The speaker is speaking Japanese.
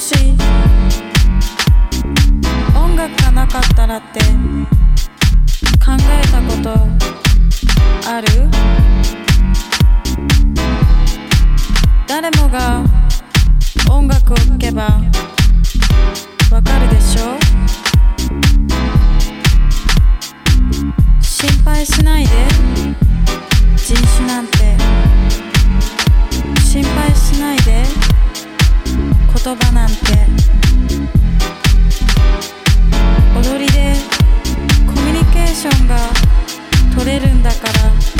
し音楽がなかったらって考えたことある？誰もが音楽を聴けばわかるでしょ心配しないで。人種なんて心配しないで。言葉なんて。踊りでコミュニケーションが取れるんだから。